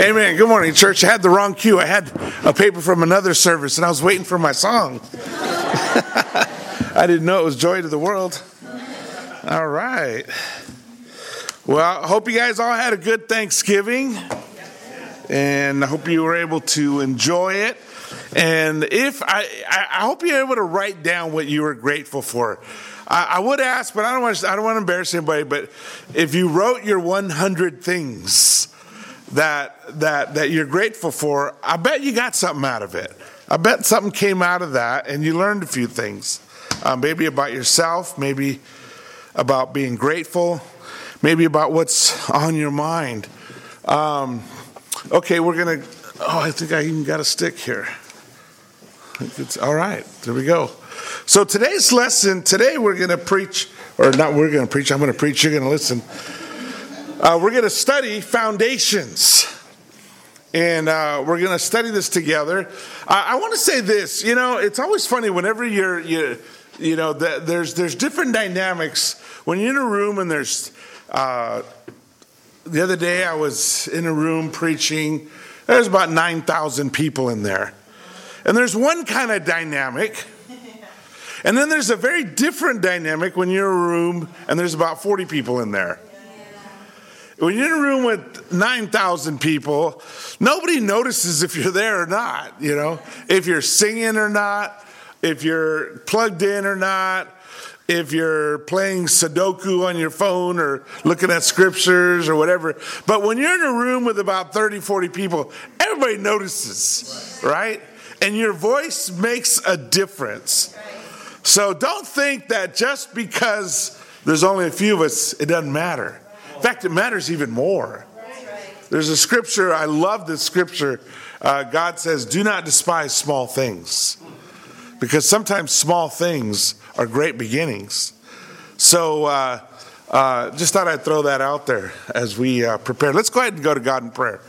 Amen. Good morning, church. I had the wrong cue. I had a paper from another service and I was waiting for my song. I didn't know it was Joy to the World. All right. Well, I hope you guys all had a good Thanksgiving. And I hope you were able to enjoy it. And if I, I hope you're able to write down what you were grateful for. I, I would ask, but I don't want to, I don't want to embarrass anybody. But if you wrote your 100 things that that that you're grateful for, I bet you got something out of it. I bet something came out of that, and you learned a few things. Uh, maybe about yourself, maybe about being grateful, maybe about what's on your mind. Um, okay, we're gonna. Oh, I think I even got a stick here. It's all right. There we go. So today's lesson, today we're to preach, or not we're to preach, I'm to preach, you're to listen. Uh, we're going to study foundations. And uh, we're going to study this together. I, I want to say this. You know, it's always funny whenever you're, you, you know, the, there's there's different dynamics when you're in a room and there's. Uh, the other day I was in a room preaching. There's about nine thousand people in there, and there's one kind of dynamic and then there's a very different dynamic when you're in a room and there's about 40 people in there. When you're in a room with 9,000 people, nobody notices if you're there or not, you know, if you're singing or not, if you're plugged in or not, if you're playing Sudoku on your phone or looking at scriptures or whatever. But when you're in a room with about 30, 40 people, everybody notices, right? And your voice makes a difference. So don't think that just because there's only a few of us, it doesn't matter. In fact, it matters even more. There's a scripture, I love this scripture. Uh, God says, Do not despise small things. Because sometimes small things are great beginnings. So uh, uh, just thought I'd throw that out there as we uh, prepare. Let's go ahead and go to God in prayer.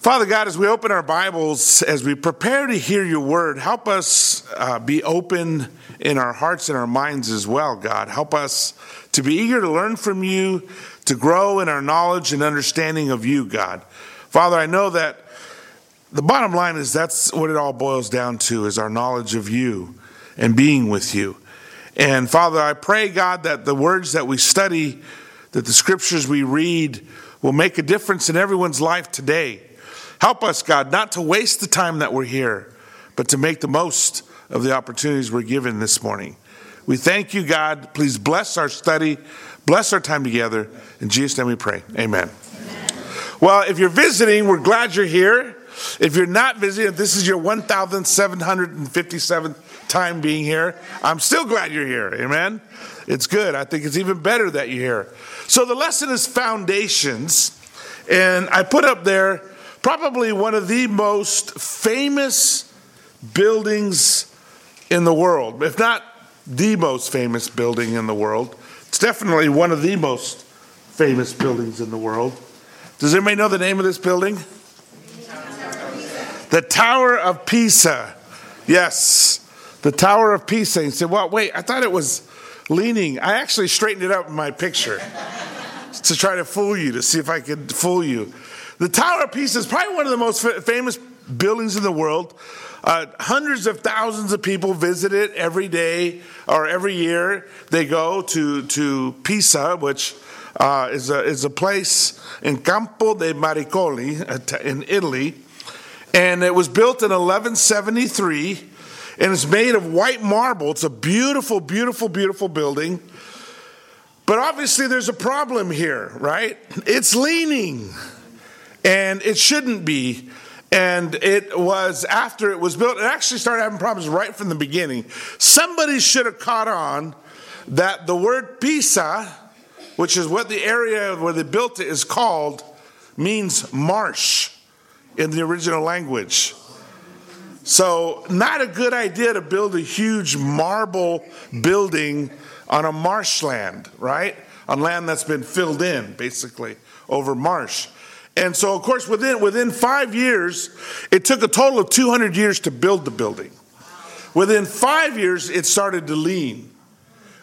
Father God, as we open our Bibles, as we prepare to hear your word, help us uh, be open in our hearts and our minds as well, God. Help us to be eager to learn from you, to grow in our knowledge and understanding of you, God. Father, I know that the bottom line is that's what it all boils down to is our knowledge of you and being with you. And Father, I pray, God, that the words that we study, that the scriptures we read will make a difference in everyone's life today. Help us, God, not to waste the time that we're here, but to make the most of the opportunities we're given this morning. We thank you, God. Please bless our study, bless our time together. In Jesus' name we pray. Amen. Amen. Well, if you're visiting, we're glad you're here. If you're not visiting, this is your 1,757th time being here, I'm still glad you're here. Amen. It's good. I think it's even better that you're here. So the lesson is foundations. And I put up there probably one of the most famous buildings in the world, if not the most famous building in the world. It's definitely one of the most famous buildings in the world. Does anybody know the name of this building? The Tower of Pisa. Yes, the Tower of Pisa. You said, well, wait, I thought it was leaning. I actually straightened it up in my picture to try to fool you, to see if I could fool you. The Tower of Pisa is probably one of the most famous buildings in the world. Uh, hundreds of thousands of people visit it every day or every year. They go to, to Pisa, which uh, is, a, is a place in Campo de Miracoli uh, in Italy. And it was built in 1173 and it's made of white marble. It's a beautiful, beautiful, beautiful building. But obviously, there's a problem here, right? It's leaning and it shouldn't be. And it was after it was built, it actually started having problems right from the beginning. Somebody should have caught on that the word Pisa, which is what the area where they built it is called, means marsh in the original language. So, not a good idea to build a huge marble building on a marshland, right? On land that's been filled in, basically, over marsh. And so, of course, within, within five years, it took a total of 200 years to build the building. Within five years, it started to lean.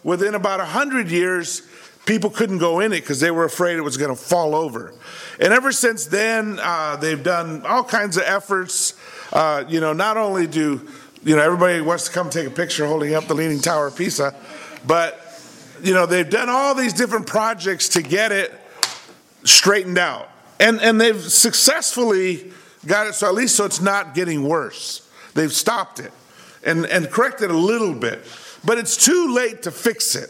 Within about 100 years, people couldn't go in it because they were afraid it was going to fall over. And ever since then, uh, they've done all kinds of efforts. Uh, you know, not only do you know everybody wants to come take a picture holding up the Leaning Tower of Pisa, but you know they've done all these different projects to get it straightened out, and and they've successfully got it so at least so it's not getting worse. They've stopped it and and corrected a little bit, but it's too late to fix it.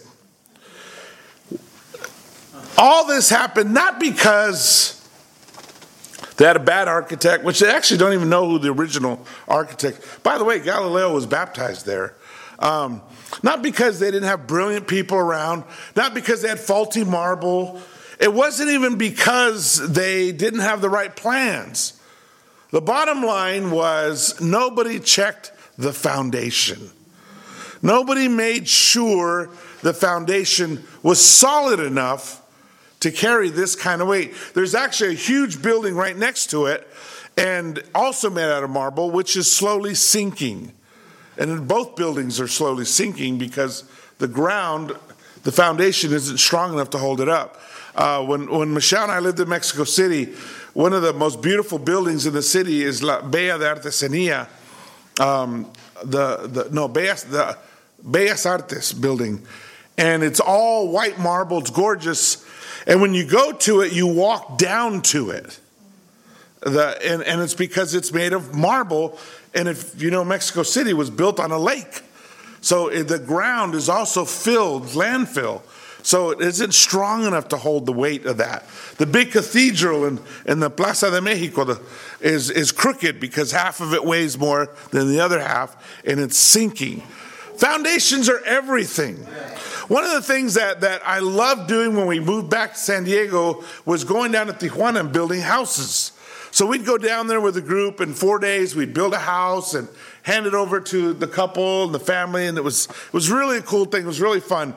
All this happened not because they had a bad architect, which they actually don't even know who the original architect. By the way, Galileo was baptized there. Um, not because they didn't have brilliant people around, not because they had faulty marble. It wasn't even because they didn't have the right plans. The bottom line was nobody checked the foundation. Nobody made sure the foundation was solid enough to carry this kind of weight. There's actually a huge building right next to it, and also made out of marble, which is slowly sinking. And both buildings are slowly sinking because the ground, the foundation isn't strong enough to hold it up. Uh, when, when Michelle and I lived in Mexico City, one of the most beautiful buildings in the city is La Bella de Artesanía. Um, the, the, no, Bellas, the Bellas Artes building. And it's all white marble, it's gorgeous and when you go to it, you walk down to it. The, and, and it's because it's made of marble. And if you know, Mexico City was built on a lake. So the ground is also filled, landfill. So it isn't strong enough to hold the weight of that. The big cathedral in, in the Plaza de Mexico the, is, is crooked because half of it weighs more than the other half, and it's sinking. Foundations are everything. One of the things that, that I loved doing when we moved back to San Diego was going down to Tijuana and building houses. So we'd go down there with a group in four days, we'd build a house and hand it over to the couple and the family, and it was, it was really a cool thing. It was really fun.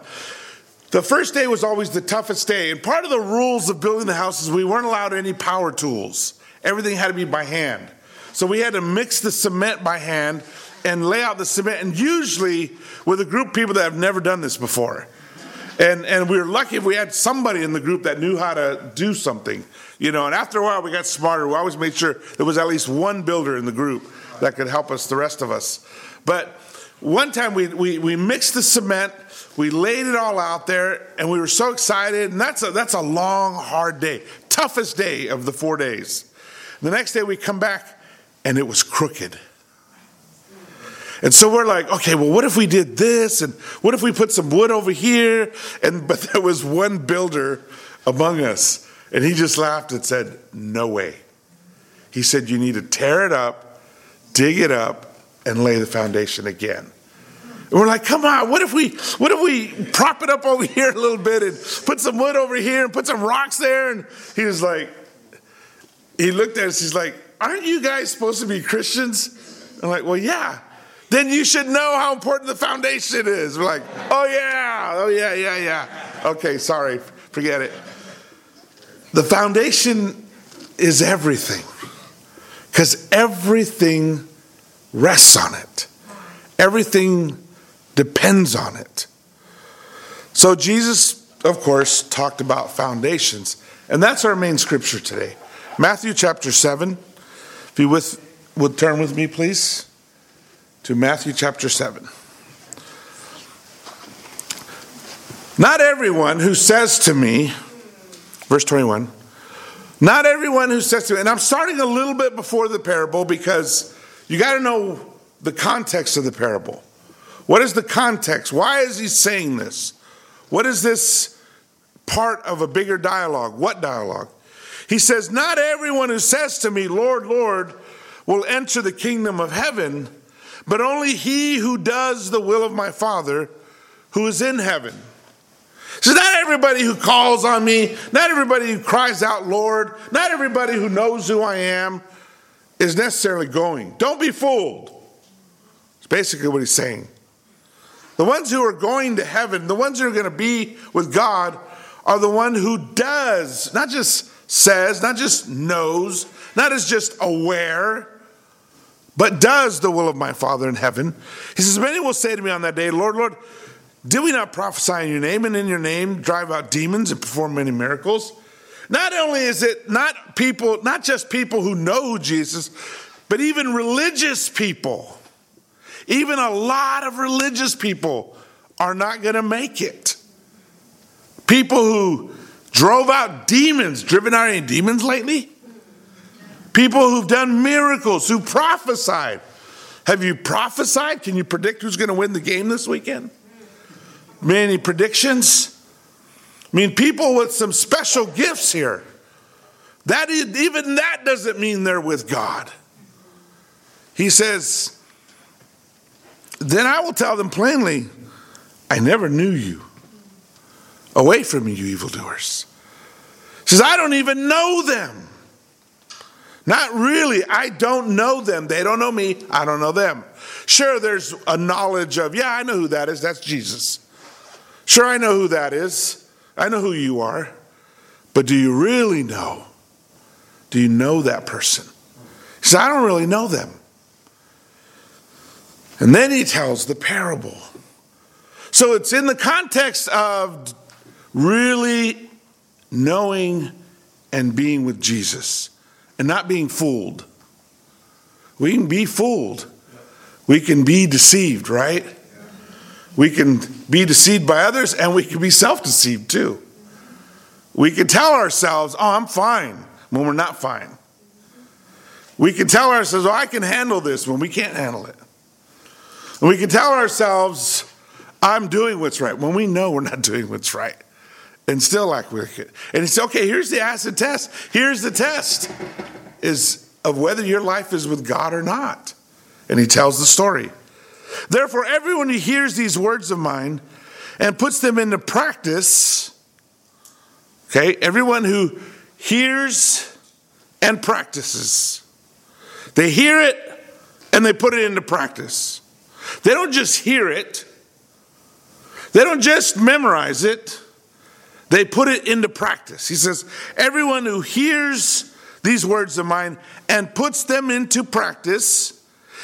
The first day was always the toughest day, and part of the rules of building the house is we weren't allowed any power tools. Everything had to be by hand. So we had to mix the cement by hand and lay out the cement, and usually with a group of people that have never done this before. And, and we were lucky if we had somebody in the group that knew how to do something, you know. And after a while, we got smarter. We always made sure there was at least one builder in the group that could help us, the rest of us. But one time we, we, we mixed the cement, we laid it all out there, and we were so excited. And that's a, that's a long, hard day, toughest day of the four days. The next day we come back, and it was crooked. And so we're like, okay, well, what if we did this? And what if we put some wood over here? And but there was one builder among us, and he just laughed and said, No way. He said, You need to tear it up, dig it up, and lay the foundation again. And we're like, come on, what if we what if we prop it up over here a little bit and put some wood over here and put some rocks there? And he was like, he looked at us, he's like, Aren't you guys supposed to be Christians? I'm like, well, yeah then you should know how important the foundation is. We're like, oh yeah, oh yeah, yeah, yeah. Okay, sorry, forget it. The foundation is everything because everything rests on it, everything depends on it. So, Jesus, of course, talked about foundations, and that's our main scripture today. Matthew chapter 7. If you with, would turn with me, please to Matthew chapter 7. Not everyone who says to me, verse 21, not everyone who says to me, and I'm starting a little bit before the parable because you got to know the context of the parable. What is the context? Why is he saying this? What is this part of a bigger dialogue? What dialogue? He says, Not everyone who says to me, Lord, Lord, will enter the kingdom of heaven, but only he who does the will of my Father who is in heaven. So, not everybody who calls on me, not everybody who cries out, Lord, not everybody who knows who I am is necessarily going. Don't be fooled. It's basically what he's saying. The ones who are going to heaven, the ones who are going to be with God, are the one who does, not just says, not just knows, not as just aware, but does the will of my Father in heaven. He says, Many will say to me on that day, Lord, Lord, Did we not prophesy in your name and in your name drive out demons and perform many miracles? Not only is it not people, not just people who know Jesus, but even religious people, even a lot of religious people are not going to make it. People who drove out demons, driven out any demons lately? People who've done miracles, who prophesied. Have you prophesied? Can you predict who's going to win the game this weekend? Many predictions? I mean, people with some special gifts here. That is, even that doesn't mean they're with God. He says, Then I will tell them plainly, I never knew you. Away from me, you evildoers. He says, I don't even know them. Not really. I don't know them. They don't know me. I don't know them. Sure, there's a knowledge of, yeah, I know who that is. That's Jesus. Sure, I know who that is. I know who you are. But do you really know? Do you know that person? He says, I don't really know them. And then he tells the parable. So it's in the context of really knowing and being with Jesus and not being fooled. We can be fooled, we can be deceived, right? We can be deceived by others and we can be self deceived too. We can tell ourselves, oh, I'm fine, when we're not fine. We can tell ourselves, oh, I can handle this when we can't handle it. And we can tell ourselves, I'm doing what's right when we know we're not doing what's right and still act wicked. And it's okay, here's the acid test. Here's the test is of whether your life is with God or not. And he tells the story. Therefore, everyone who hears these words of mine and puts them into practice, okay, everyone who hears and practices, they hear it and they put it into practice. They don't just hear it, they don't just memorize it, they put it into practice. He says, Everyone who hears these words of mine and puts them into practice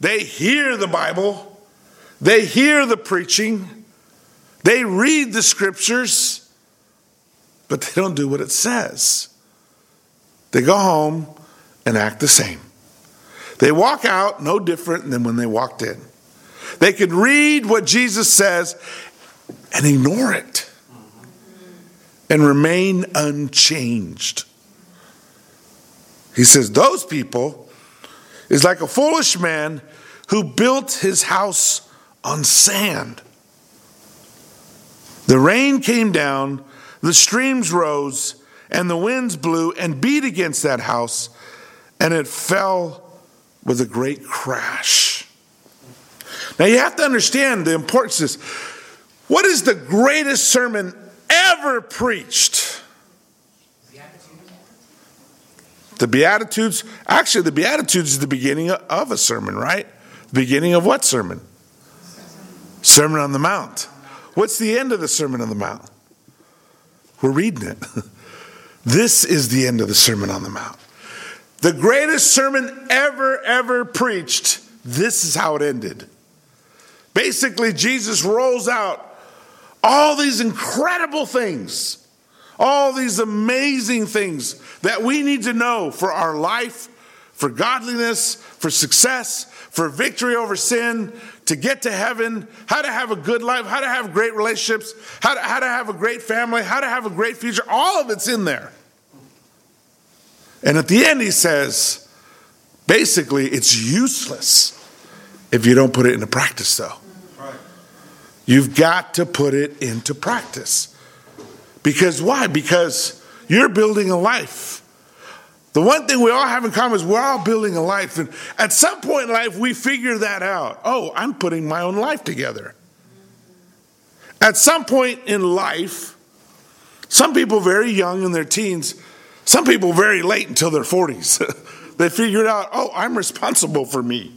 they hear the Bible, they hear the preaching, they read the scriptures, but they don't do what it says. They go home and act the same. They walk out no different than when they walked in. They could read what Jesus says and ignore it and remain unchanged. He says, Those people is like a foolish man who built his house on sand. The rain came down, the streams rose, and the winds blew and beat against that house, and it fell with a great crash. Now you have to understand the importance of this. What is the greatest sermon ever preached? The Beatitudes, actually, the Beatitudes is the beginning of a sermon, right? Beginning of what sermon? Sermon on the Mount. What's the end of the Sermon on the Mount? We're reading it. This is the end of the Sermon on the Mount. The greatest sermon ever, ever preached, this is how it ended. Basically, Jesus rolls out all these incredible things all these amazing things that we need to know for our life, for godliness, for success, for victory over sin, to get to heaven, how to have a good life, how to have great relationships, how to, how to have a great family, how to have a great future. All of it's in there. And at the end, he says, basically, it's useless if you don't put it into practice, though. You've got to put it into practice. Because why? Because you're building a life. The one thing we all have in common is we're all building a life. And at some point in life, we figure that out. Oh, I'm putting my own life together. At some point in life, some people very young in their teens, some people very late until their 40s, they figured out, oh, I'm responsible for me.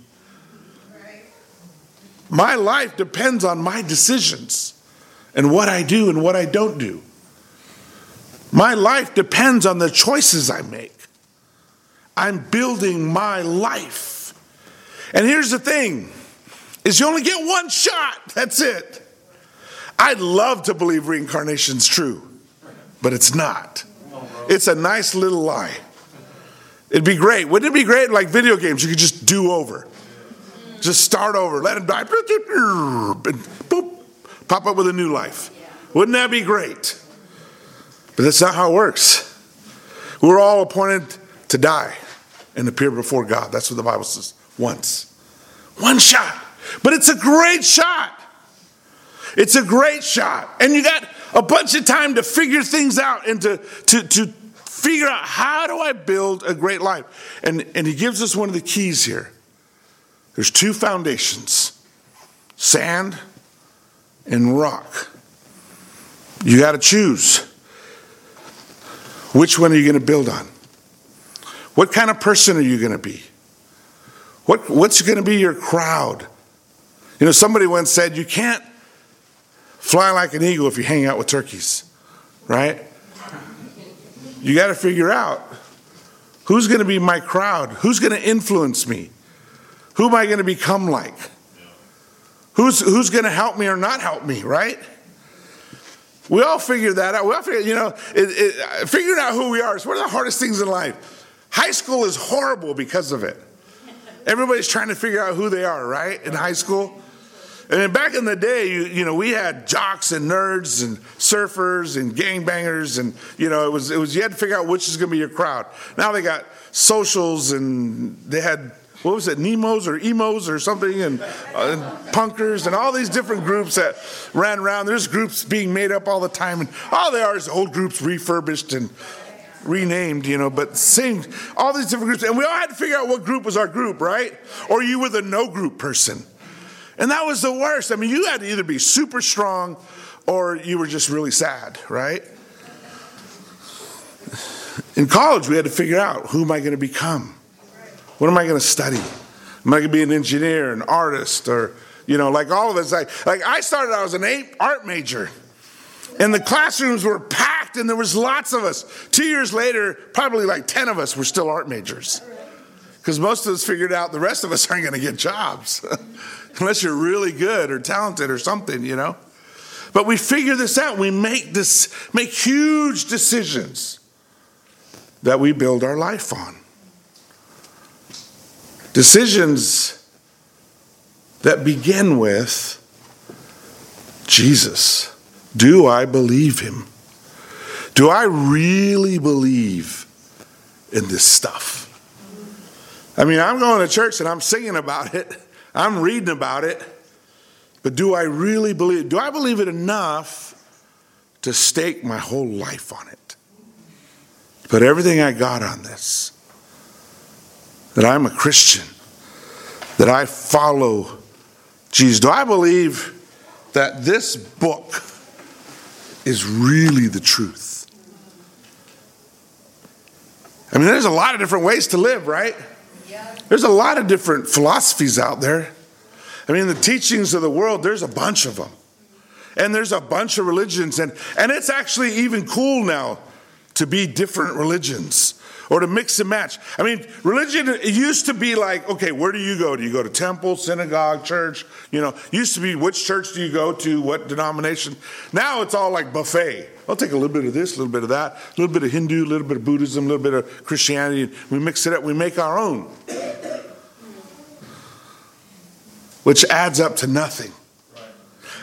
My life depends on my decisions and what I do and what I don't do. My life depends on the choices I make. I'm building my life. And here's the thing is you only get one shot. That's it. I'd love to believe reincarnation's true, but it's not. It's a nice little lie. It'd be great. Wouldn't it be great like video games? You could just do over. Just start over, let him die, boop, pop up with a new life. Wouldn't that be great? But that's not how it works. We're all appointed to die and appear before God. That's what the Bible says. Once. One shot. But it's a great shot. It's a great shot. And you got a bunch of time to figure things out and to, to, to figure out how do I build a great life. And, and he gives us one of the keys here. There's two foundations sand and rock. You got to choose. Which one are you going to build on? What kind of person are you going to be? What, what's going to be your crowd? You know, somebody once said, you can't fly like an eagle if you hang out with turkeys, right? You got to figure out who's going to be my crowd? Who's going to influence me? Who am I going to become like? Who's, who's going to help me or not help me, right? We all figure that out. We all figure, you know, it, it, figuring out who we are is one of the hardest things in life. High school is horrible because of it. Everybody's trying to figure out who they are, right? In high school. And then back in the day, you, you, know, we had jocks and nerds and surfers and gangbangers, and you know, it was it was you had to figure out which is going to be your crowd. Now they got socials, and they had what was it, Nemos or emos or something, and, uh, and, punkers, and all these different groups that ran around. There's groups being made up all the time, and all they are is old groups refurbished and renamed, you know, but same, all these different groups. And we all had to figure out what group was our group, right? Or you were the no group person. And that was the worst. I mean, you had to either be super strong or you were just really sad, right? In college, we had to figure out who am I going to become? What am I going to study? Am I going to be an engineer, an artist, or, you know, like all of us? Like, like I started out as an art major, and the classrooms were packed, and there was lots of us. Two years later, probably like 10 of us were still art majors. Because most of us figured out the rest of us aren't going to get jobs unless you're really good or talented or something, you know. But we figure this out. We make this make huge decisions that we build our life on. Decisions that begin with Jesus. Do I believe him? Do I really believe in this stuff? I mean, I'm going to church and I'm singing about it, I'm reading about it, but do I really believe? Do I believe it enough to stake my whole life on it? Put everything I got on this that I'm a Christian, that I follow Jesus? Do I believe that this book is really the truth? I mean, there's a lot of different ways to live, right? Yeah. There's a lot of different philosophies out there. I mean, the teachings of the world, there's a bunch of them. And there's a bunch of religions. And, and it's actually even cool now to be different religions or to mix and match. I mean, religion it used to be like, okay, where do you go? Do you go to temple, synagogue, church? You know, used to be which church do you go to, what denomination? Now it's all like buffet. I'll take a little bit of this, a little bit of that, a little bit of Hindu, a little bit of Buddhism, a little bit of Christianity. We mix it up, we make our own, which adds up to nothing.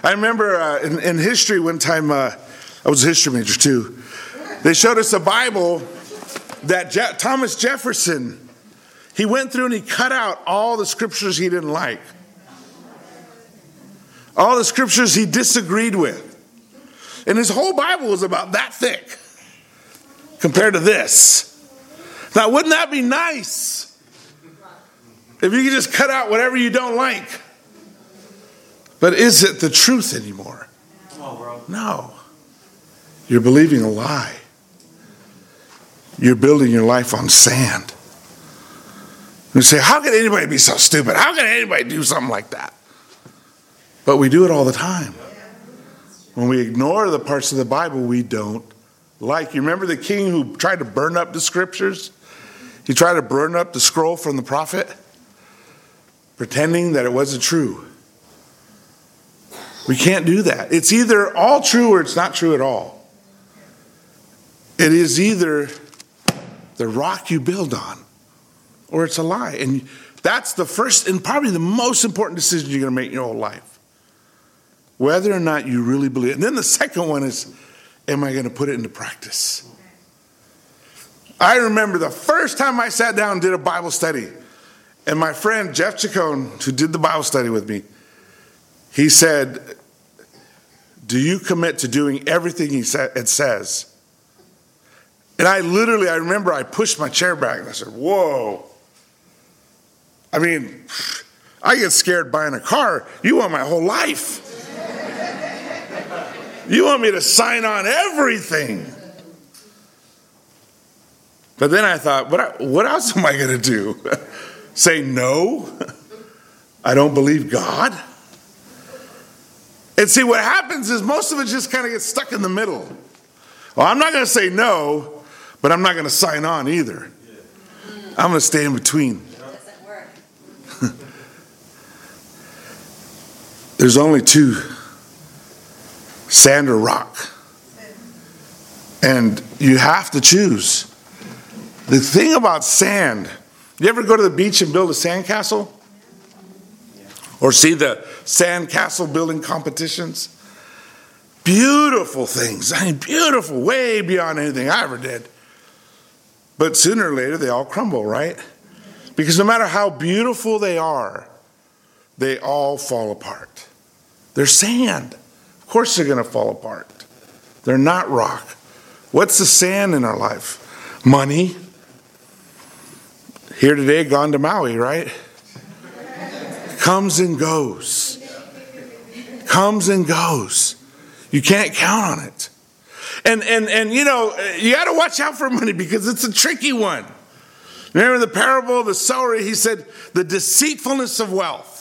I remember uh, in, in, history one time, uh, I was a history major too. They showed us a Bible that Je- Thomas Jefferson, he went through and he cut out all the scriptures he didn't like, all the scriptures he disagreed with. And his whole Bible was about that thick compared to this. Now, wouldn't that be nice? If you could just cut out whatever you don't like. But is it the truth anymore? No. You're believing a lie. You're building your life on sand. You say, How can anybody be so stupid? How can anybody do something like that? But we do it all the time. When we ignore the parts of the Bible we don't like. You remember the king who tried to burn up the scriptures? He tried to burn up the scroll from the prophet, pretending that it wasn't true. We can't do that. It's either all true or it's not true at all. It is either the rock you build on or it's a lie. And that's the first and probably the most important decision you're going to make in your whole life. Whether or not you really believe. And then the second one is, am I going to put it into practice? I remember the first time I sat down and did a Bible study, and my friend Jeff Chacon, who did the Bible study with me, he said, Do you commit to doing everything he it says? And I literally, I remember I pushed my chair back and I said, Whoa. I mean, I get scared buying a car. You want my whole life. You want me to sign on everything. But then I thought, what, what else am I going to do? Say no? I don't believe God? And see, what happens is most of it just kind of gets stuck in the middle. Well, I'm not going to say no, but I'm not going to sign on either. I'm going to stay in between. There's only two sand or rock. And you have to choose. The thing about sand, you ever go to the beach and build a sandcastle? Or see the sandcastle building competitions? Beautiful things. I mean, beautiful, way beyond anything I ever did. But sooner or later, they all crumble, right? Because no matter how beautiful they are, they all fall apart. They're sand. Of course, they're going to fall apart. They're not rock. What's the sand in our life? Money, here today, gone to Maui, right? Comes and goes. Comes and goes. You can't count on it. And and and you know, you got to watch out for money because it's a tricky one. Remember the parable of the sower? He said, the deceitfulness of wealth.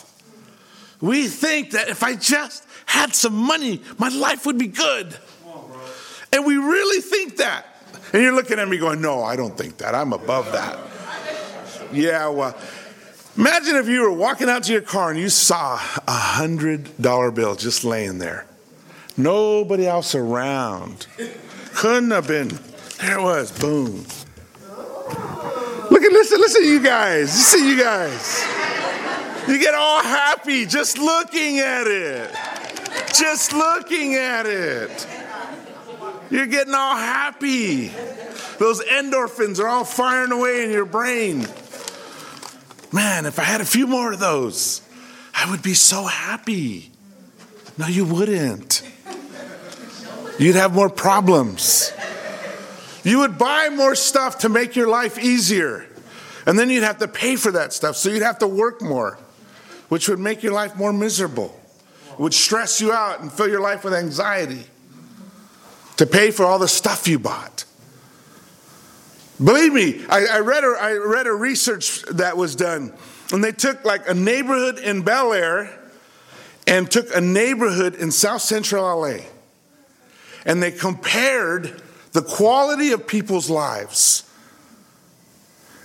We think that if I just had some money, my life would be good. and we really think that. And you're looking at me going, no, I don't think that. I'm above that. Yeah, well, imagine if you were walking out to your car and you saw a hundred dollar bill just laying there. Nobody else around. Couldn't have been. There it was. Boom. Look at listen, listen you guys. You see you guys. You get all happy just looking at it. Just looking at it. You're getting all happy. Those endorphins are all firing away in your brain. Man, if I had a few more of those, I would be so happy. No, you wouldn't. You'd have more problems. You would buy more stuff to make your life easier. And then you'd have to pay for that stuff. So you'd have to work more, which would make your life more miserable. It would stress you out and fill your life with anxiety to pay for all the stuff you bought. Believe me, I, I, read a, I read a research that was done, and they took like a neighborhood in Bel Air and took a neighborhood in South Central LA, and they compared the quality of people's lives.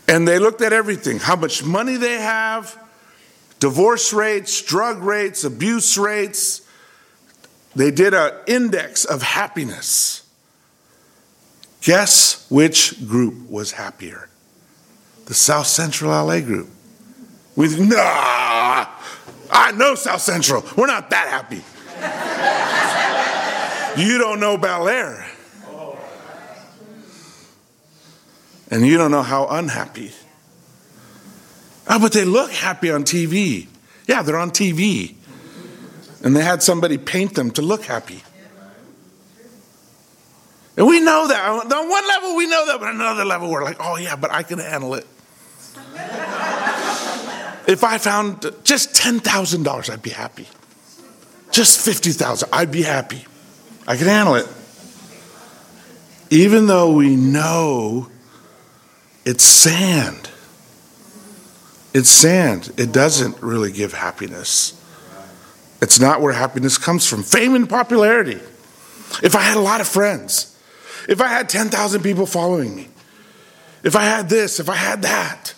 And they looked at everything how much money they have, divorce rates, drug rates, abuse rates. They did an index of happiness. Guess which group was happier? The South Central LA group. We nah, I know South Central. We're not that happy. You don't know Bel Air. And you don't know how unhappy. Oh, but they look happy on TV. Yeah, they're on TV. And they had somebody paint them to look happy. And we know that. On one level, we know that, but on another level, we're like, oh, yeah, but I can handle it. if I found just $10,000, I'd be happy. Just 50,000, I'd be happy. I can handle it. Even though we know it's sand. It's sand. It doesn't really give happiness. It's not where happiness comes from. Fame and popularity. If I had a lot of friends, if I had 10,000 people following me, if I had this, if I had that,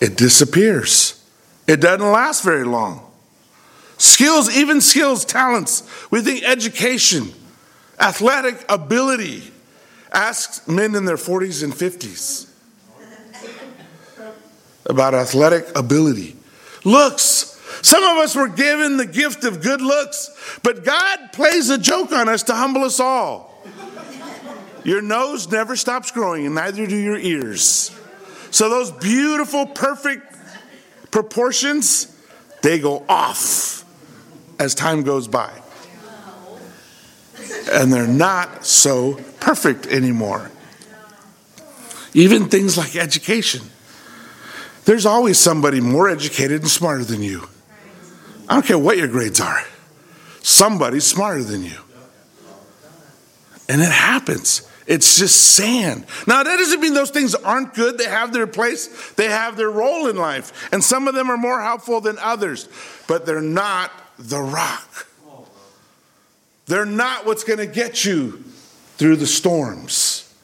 it disappears. It doesn't last very long. Skills, even skills, talents. We think education, athletic ability. Ask men in their 40s and 50s about athletic ability. Looks. Some of us were given the gift of good looks, but God plays a joke on us to humble us all. Your nose never stops growing, and neither do your ears. So, those beautiful, perfect proportions, they go off as time goes by. And they're not so perfect anymore. Even things like education. There's always somebody more educated and smarter than you. I don't care what your grades are, somebody's smarter than you. And it happens. It's just sand. Now, that doesn't mean those things aren't good. They have their place, they have their role in life. And some of them are more helpful than others, but they're not the rock. They're not what's going to get you through the storms.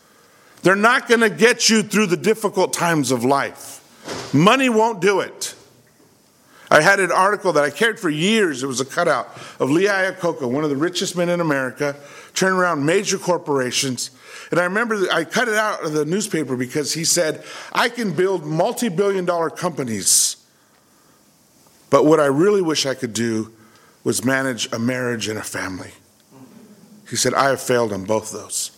They're not going to get you through the difficult times of life. Money won't do it. I had an article that I carried for years. It was a cutout of Lee Iacocca, one of the richest men in America, turning around major corporations. And I remember I cut it out of the newspaper because he said, I can build multi billion dollar companies, but what I really wish I could do was manage a marriage and a family. He said, I have failed on both those.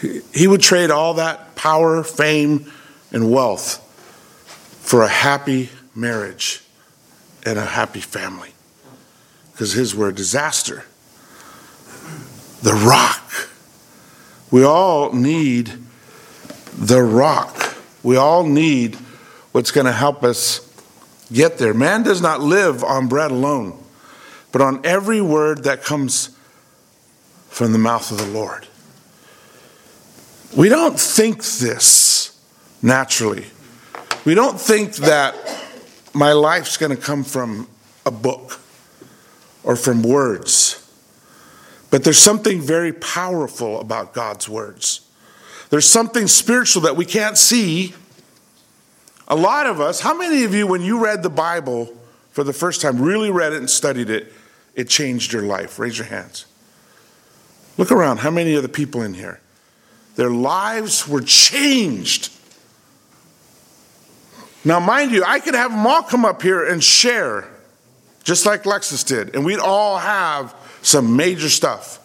He, he would trade all that power, fame, and wealth for a happy marriage and a happy family because his were a disaster. The rock. We all need the rock. We all need what's going to help us get there. Man does not live on bread alone, but on every word that comes from the mouth of the Lord. We don't think this naturally. We don't think that my life's going to come from a book or from words. But there's something very powerful about God's words. There's something spiritual that we can't see. A lot of us, how many of you, when you read the Bible for the first time, really read it and studied it, it changed your life? Raise your hands. Look around. How many of the people in here? Their lives were changed now, mind you, I could have them all come up here and share, just like Lexus did, and we'd all have some major stuff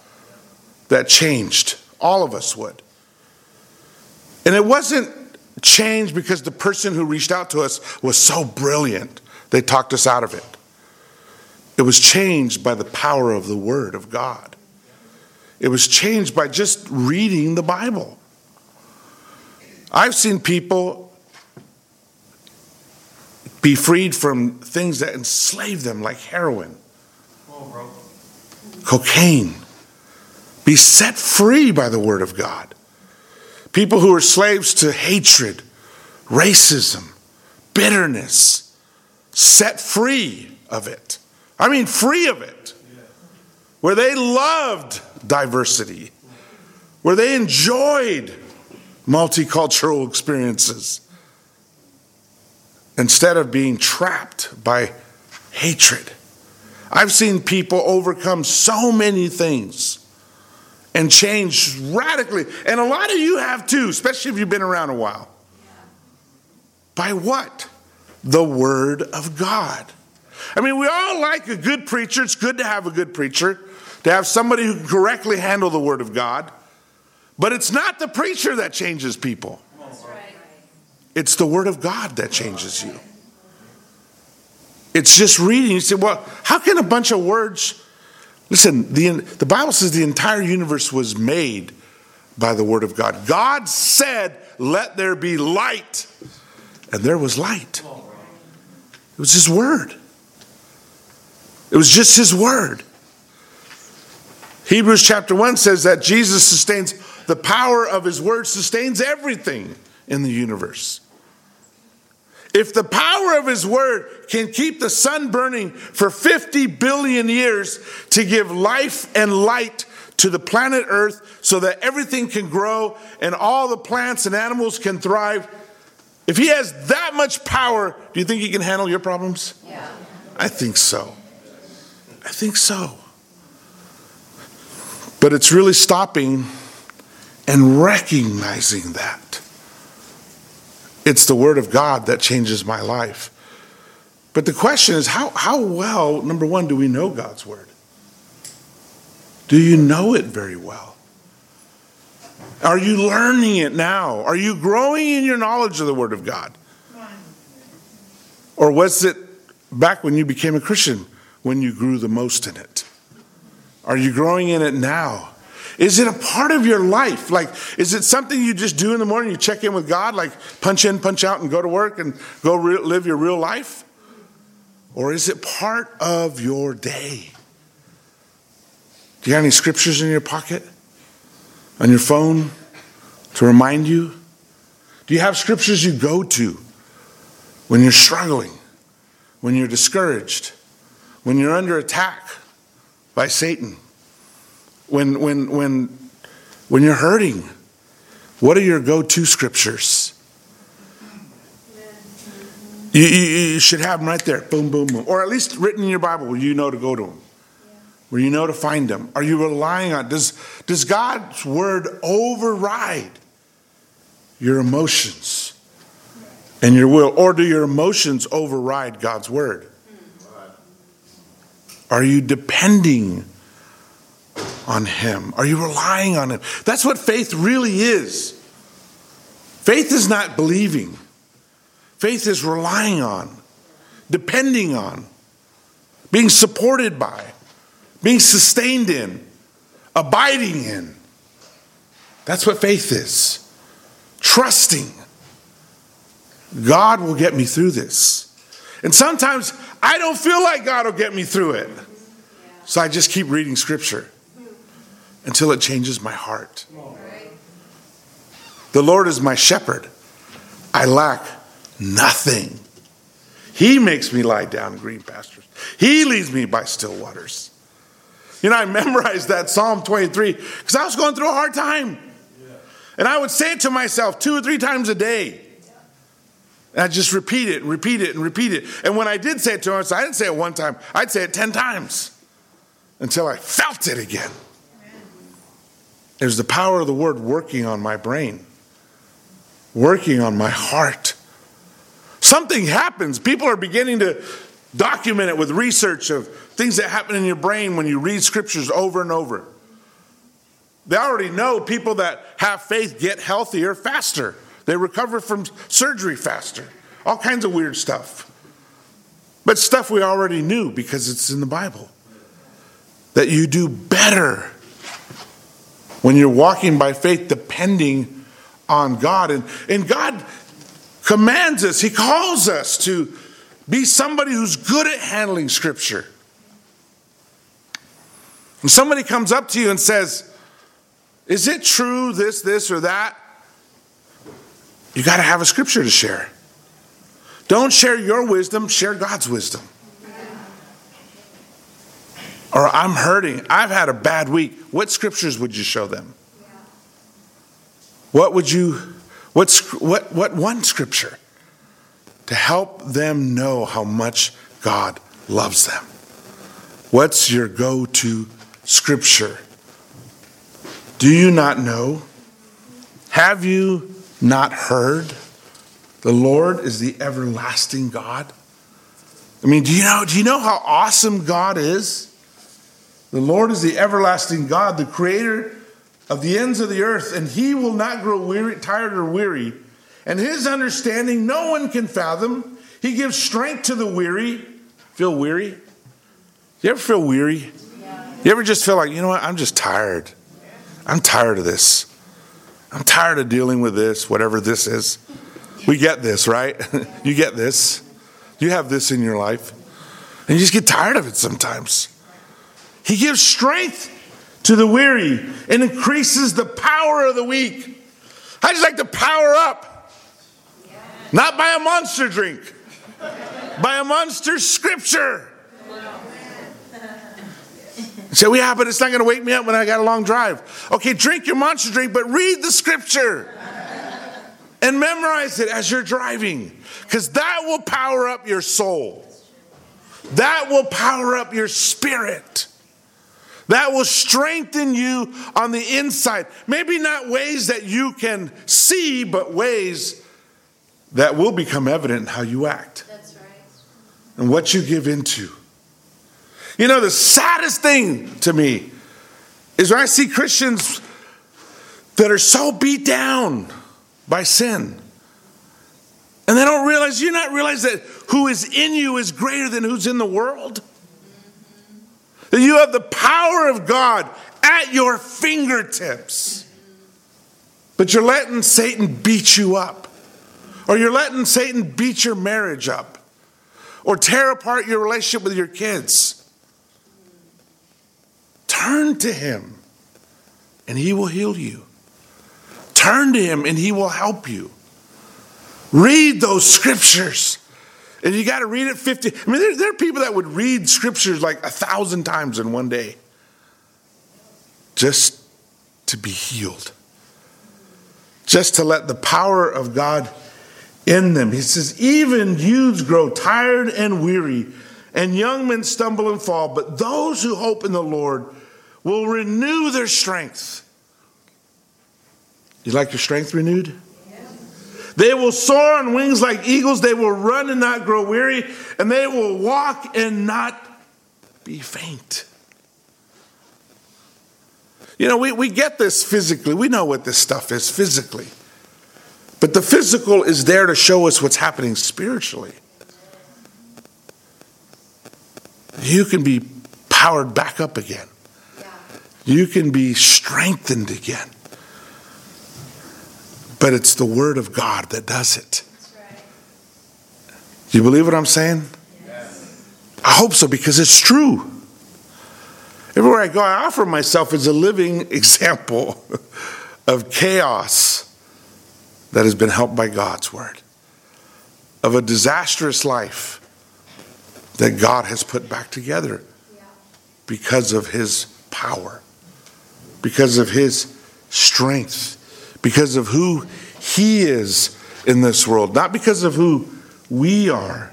that changed. All of us would. And it wasn't changed because the person who reached out to us was so brilliant, they talked us out of it. It was changed by the power of the Word of God. It was changed by just reading the Bible. I've seen people be freed from things that enslave them, like heroin, cocaine. Be set free by the Word of God. People who are slaves to hatred, racism, bitterness, set free of it. I mean, free of it. Where they loved diversity, where they enjoyed multicultural experiences instead of being trapped by hatred. I've seen people overcome so many things and change radically. And a lot of you have too, especially if you've been around a while. By what? The Word of God. I mean, we all like a good preacher. It's good to have a good preacher, to have somebody who can correctly handle the Word of God. But it's not the preacher that changes people. It's the Word of God that changes you. It's just reading. You say, well, how can a bunch of words. Listen, the, the Bible says the entire universe was made by the Word of God. God said, let there be light. And there was light. It was His Word. It was just his word. Hebrews chapter 1 says that Jesus sustains the power of his word sustains everything in the universe. If the power of his word can keep the sun burning for 50 billion years to give life and light to the planet Earth so that everything can grow and all the plants and animals can thrive, if he has that much power, do you think he can handle your problems? Yeah. I think so. I think so. But it's really stopping and recognizing that. It's the Word of God that changes my life. But the question is how, how well, number one, do we know God's Word? Do you know it very well? Are you learning it now? Are you growing in your knowledge of the Word of God? Or was it back when you became a Christian when you grew the most in it? Are you growing in it now? Is it a part of your life? Like, is it something you just do in the morning? You check in with God, like punch in, punch out, and go to work and go re- live your real life? Or is it part of your day? Do you have any scriptures in your pocket? On your phone to remind you? Do you have scriptures you go to when you're struggling, when you're discouraged, when you're under attack by Satan? When, when, when, when you're hurting? What are your go to scriptures? You, you, you, should have them right there. Boom, boom, boom. Or at least written in your Bible where you know to go to them, where you know to find them. Are you relying on, does, does God's word override your emotions and your will? Or do your emotions override God's word? Are you depending on Him? Are you relying on Him? That's what faith really is. Faith is not believing, faith is relying on, depending on, being supported by, being sustained in, abiding in. That's what faith is. Trusting. God will get me through this. And sometimes I don't feel like God will get me through it. So I just keep reading scripture until it changes my heart. The Lord is my shepherd. I lack nothing. He makes me lie down in green pastures. He leads me by still waters. You know, I memorized that Psalm 23 because I was going through a hard time. And I would say it to myself two or three times a day. And I just repeat it and repeat it and repeat it. And when I did say it to myself, I didn't say it one time, I'd say it 10 times until I felt it again. There's the power of the word working on my brain, working on my heart. Something happens. People are beginning to document it with research of things that happen in your brain when you read scriptures over and over. They already know people that have faith get healthier faster. They recover from surgery faster. All kinds of weird stuff. But stuff we already knew because it's in the Bible. That you do better when you're walking by faith, depending on God. And, and God commands us, He calls us to be somebody who's good at handling Scripture. When somebody comes up to you and says, Is it true, this, this, or that? You got to have a scripture to share. Don't share your wisdom, share God's wisdom. Or I'm hurting. I've had a bad week. What scriptures would you show them? What would you, what's, what, what one scripture to help them know how much God loves them? What's your go to scripture? Do you not know? Have you not heard? The Lord is the everlasting God. I mean, do you know, do you know how awesome God is? The Lord is the everlasting God, the creator of the ends of the earth, and he will not grow weary, tired or weary. And his understanding no one can fathom. He gives strength to the weary. Feel weary? You ever feel weary? You ever just feel like, you know what, I'm just tired. I'm tired of this. I'm tired of dealing with this, whatever this is. We get this, right? you get this. You have this in your life. And you just get tired of it sometimes. He gives strength to the weary and increases the power of the weak. I just like to power up, not by a monster drink, by a monster scripture. Say, well, yeah, but it's not going to wake me up when I got a long drive. Okay, drink your monster drink, but read the scripture and memorize it as you're driving because that will power up your soul. That will power up your spirit. That will strengthen you on the inside. Maybe not ways that you can see, but ways that will become evident in how you act. That's right. And what you give into. You know, the saddest thing to me is when I see Christians that are so beat down by sin. And they don't realize, you not realize that who is in you is greater than who's in the world? That you have the power of God at your fingertips. But you're letting Satan beat you up. Or you're letting Satan beat your marriage up. Or tear apart your relationship with your kids. Turn to him and he will heal you. Turn to him and he will help you. Read those scriptures. And you got to read it 50. I mean, there, there, are people that would read scriptures like a thousand times in one day just to be healed, just to let the power of God in them. He says, even youths grow tired and weary, and young men stumble and fall, but those who hope in the Lord will renew their strength. You like your strength renewed? They will soar on wings like eagles. They will run and not grow weary, and they will walk and not be faint. You know, we, we get this physically. We know what this stuff is physically. But the physical is there to show us what's happening spiritually. You can be powered back up again you can be strengthened again. But it's the Word of God that does it. Do you believe what I'm saying? Yes. I hope so because it's true. Everywhere I go, I offer myself as a living example of chaos that has been helped by God's Word, of a disastrous life that God has put back together because of His power because of his strength, because of who he is in this world, not because of who we are.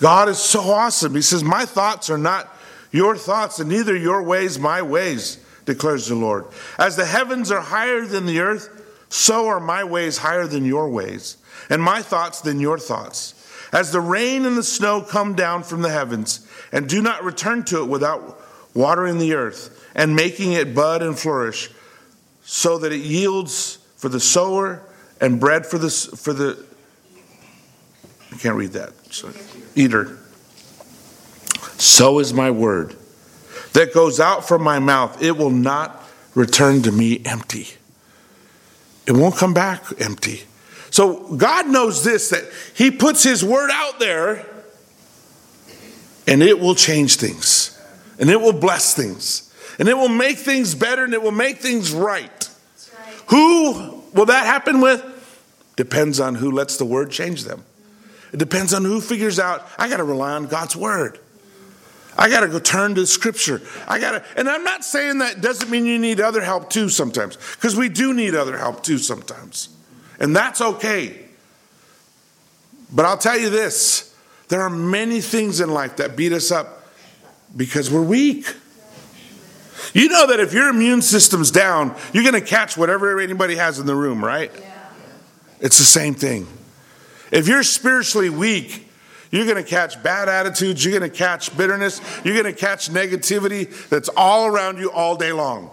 God is so awesome. He says, My thoughts are not your thoughts, and neither your ways my ways, declares the Lord. As the heavens are higher than the earth, so are my ways higher than your ways, and my thoughts than your thoughts. As the rain and the snow come down from the heavens, and do not return to it without watering the earth and making it bud and flourish, so that it yields for the sower and bread for the for the. I can't read that. So, eater. So is my word that goes out from my mouth. It will not return to me empty. It won't come back empty. So God knows this that He puts His word out there and it will change things and it will bless things and it will make things better and it will make things right. right. Who will that happen with? Depends on who lets the word change them. It depends on who figures out, I got to rely on God's word. I got to go turn to scripture. I got to, and I'm not saying that doesn't mean you need other help too sometimes, because we do need other help too sometimes. And that's okay. But I'll tell you this there are many things in life that beat us up because we're weak. You know that if your immune system's down, you're going to catch whatever anybody has in the room, right? Yeah. It's the same thing. If you're spiritually weak, you're going to catch bad attitudes, you're going to catch bitterness, you're going to catch negativity that's all around you all day long.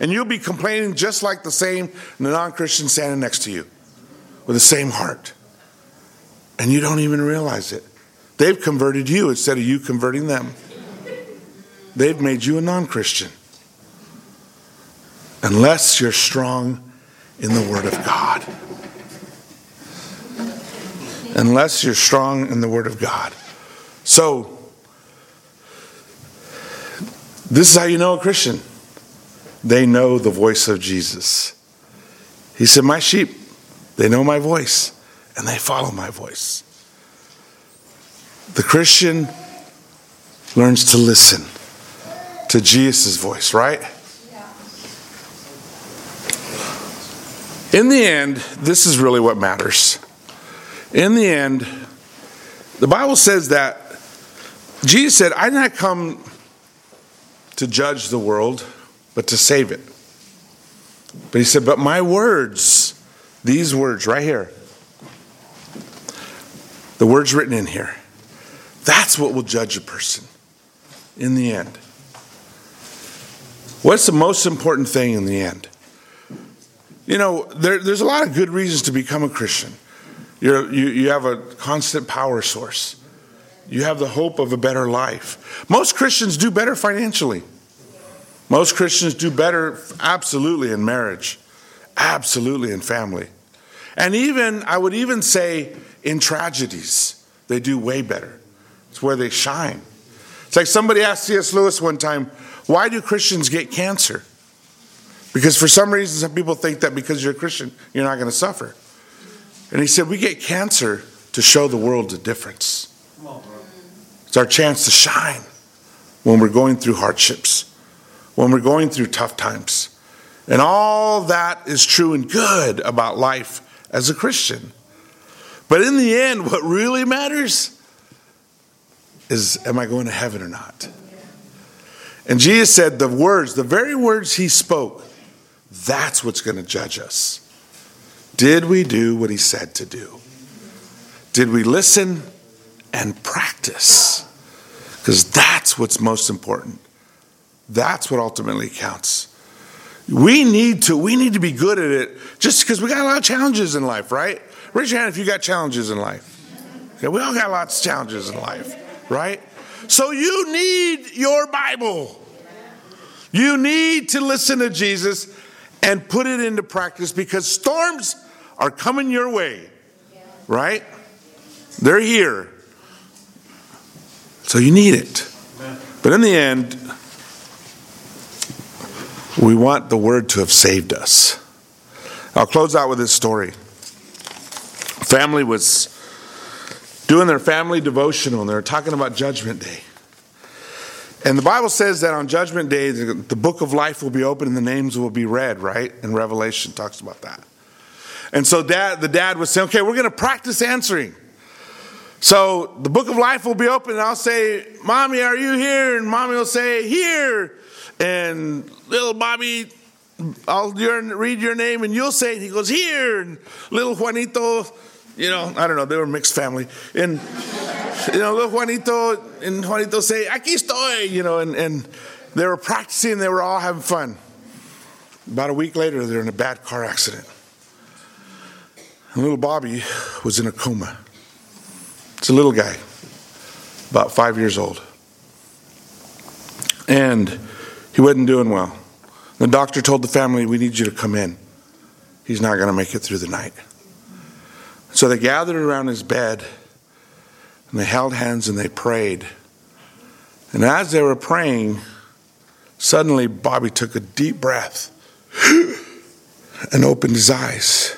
And you'll be complaining just like the same non Christian standing next to you with the same heart. And you don't even realize it. They've converted you instead of you converting them. They've made you a non Christian. Unless you're strong in the Word of God. Unless you're strong in the Word of God. So, This is how you know a Christian. They know the voice of Jesus. He said, My sheep, they know my voice and they follow my voice. The Christian learns to listen to Jesus' voice, right? In the end, this is really what matters. In the end, the Bible says that Jesus said, I did not come to judge the world, but to save it. But he said, But my words, these words right here, the words written in here, that's what will judge a person in the end. What's the most important thing in the end? You know, there, there's a lot of good reasons to become a Christian. You're, you, you have a constant power source. You have the hope of a better life. Most Christians do better financially. Most Christians do better, absolutely, in marriage, absolutely in family. And even, I would even say, in tragedies, they do way better. It's where they shine. It's like somebody asked C.S. Lewis one time, why do Christians get cancer? Because for some reason, some people think that because you're a Christian, you're not going to suffer. And he said, We get cancer to show the world the difference. It's our chance to shine when we're going through hardships, when we're going through tough times. And all that is true and good about life as a Christian. But in the end, what really matters is am I going to heaven or not? And Jesus said the words, the very words he spoke, that's what's going to judge us. Did we do what he said to do? Did we listen and practice? Because that's what's most important. That's what ultimately counts. We need to we need to be good at it just because we got a lot of challenges in life, right? Raise your hand if you got challenges in life. We all got lots of challenges in life, right? So you need your Bible. You need to listen to Jesus and put it into practice because storms are coming your way, right? They're here. So you need it. But in the end, we want the word to have saved us. I'll close out with this story. Family was doing their family devotional and they're talking about Judgment Day. And the Bible says that on Judgment Day, the book of life will be open and the names will be read, right? And Revelation talks about that. And so dad, the dad was saying, okay, we're going to practice answering. So the book of life will be open and I'll say, Mommy, are you here? And mommy will say, Here. And little Bobby, I'll read your name and you'll say, He goes, Here. And little Juanito, you know, I don't know, they were a mixed family. And, you know, little Juanito and Juanito say, Aquí estoy, you know, and, and they were practicing, they were all having fun. About a week later, they're in a bad car accident. And little Bobby was in a coma. It's a little guy, about five years old. And he wasn't doing well. The doctor told the family, We need you to come in. He's not going to make it through the night. So they gathered around his bed and they held hands and they prayed. And as they were praying, suddenly Bobby took a deep breath and opened his eyes.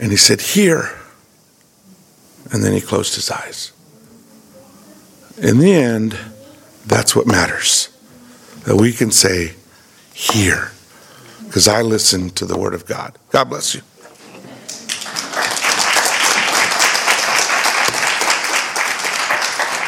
And he said, Here. And then he closed his eyes. In the end, that's what matters. That we can say, Here. Because I listen to the word of God. God bless you.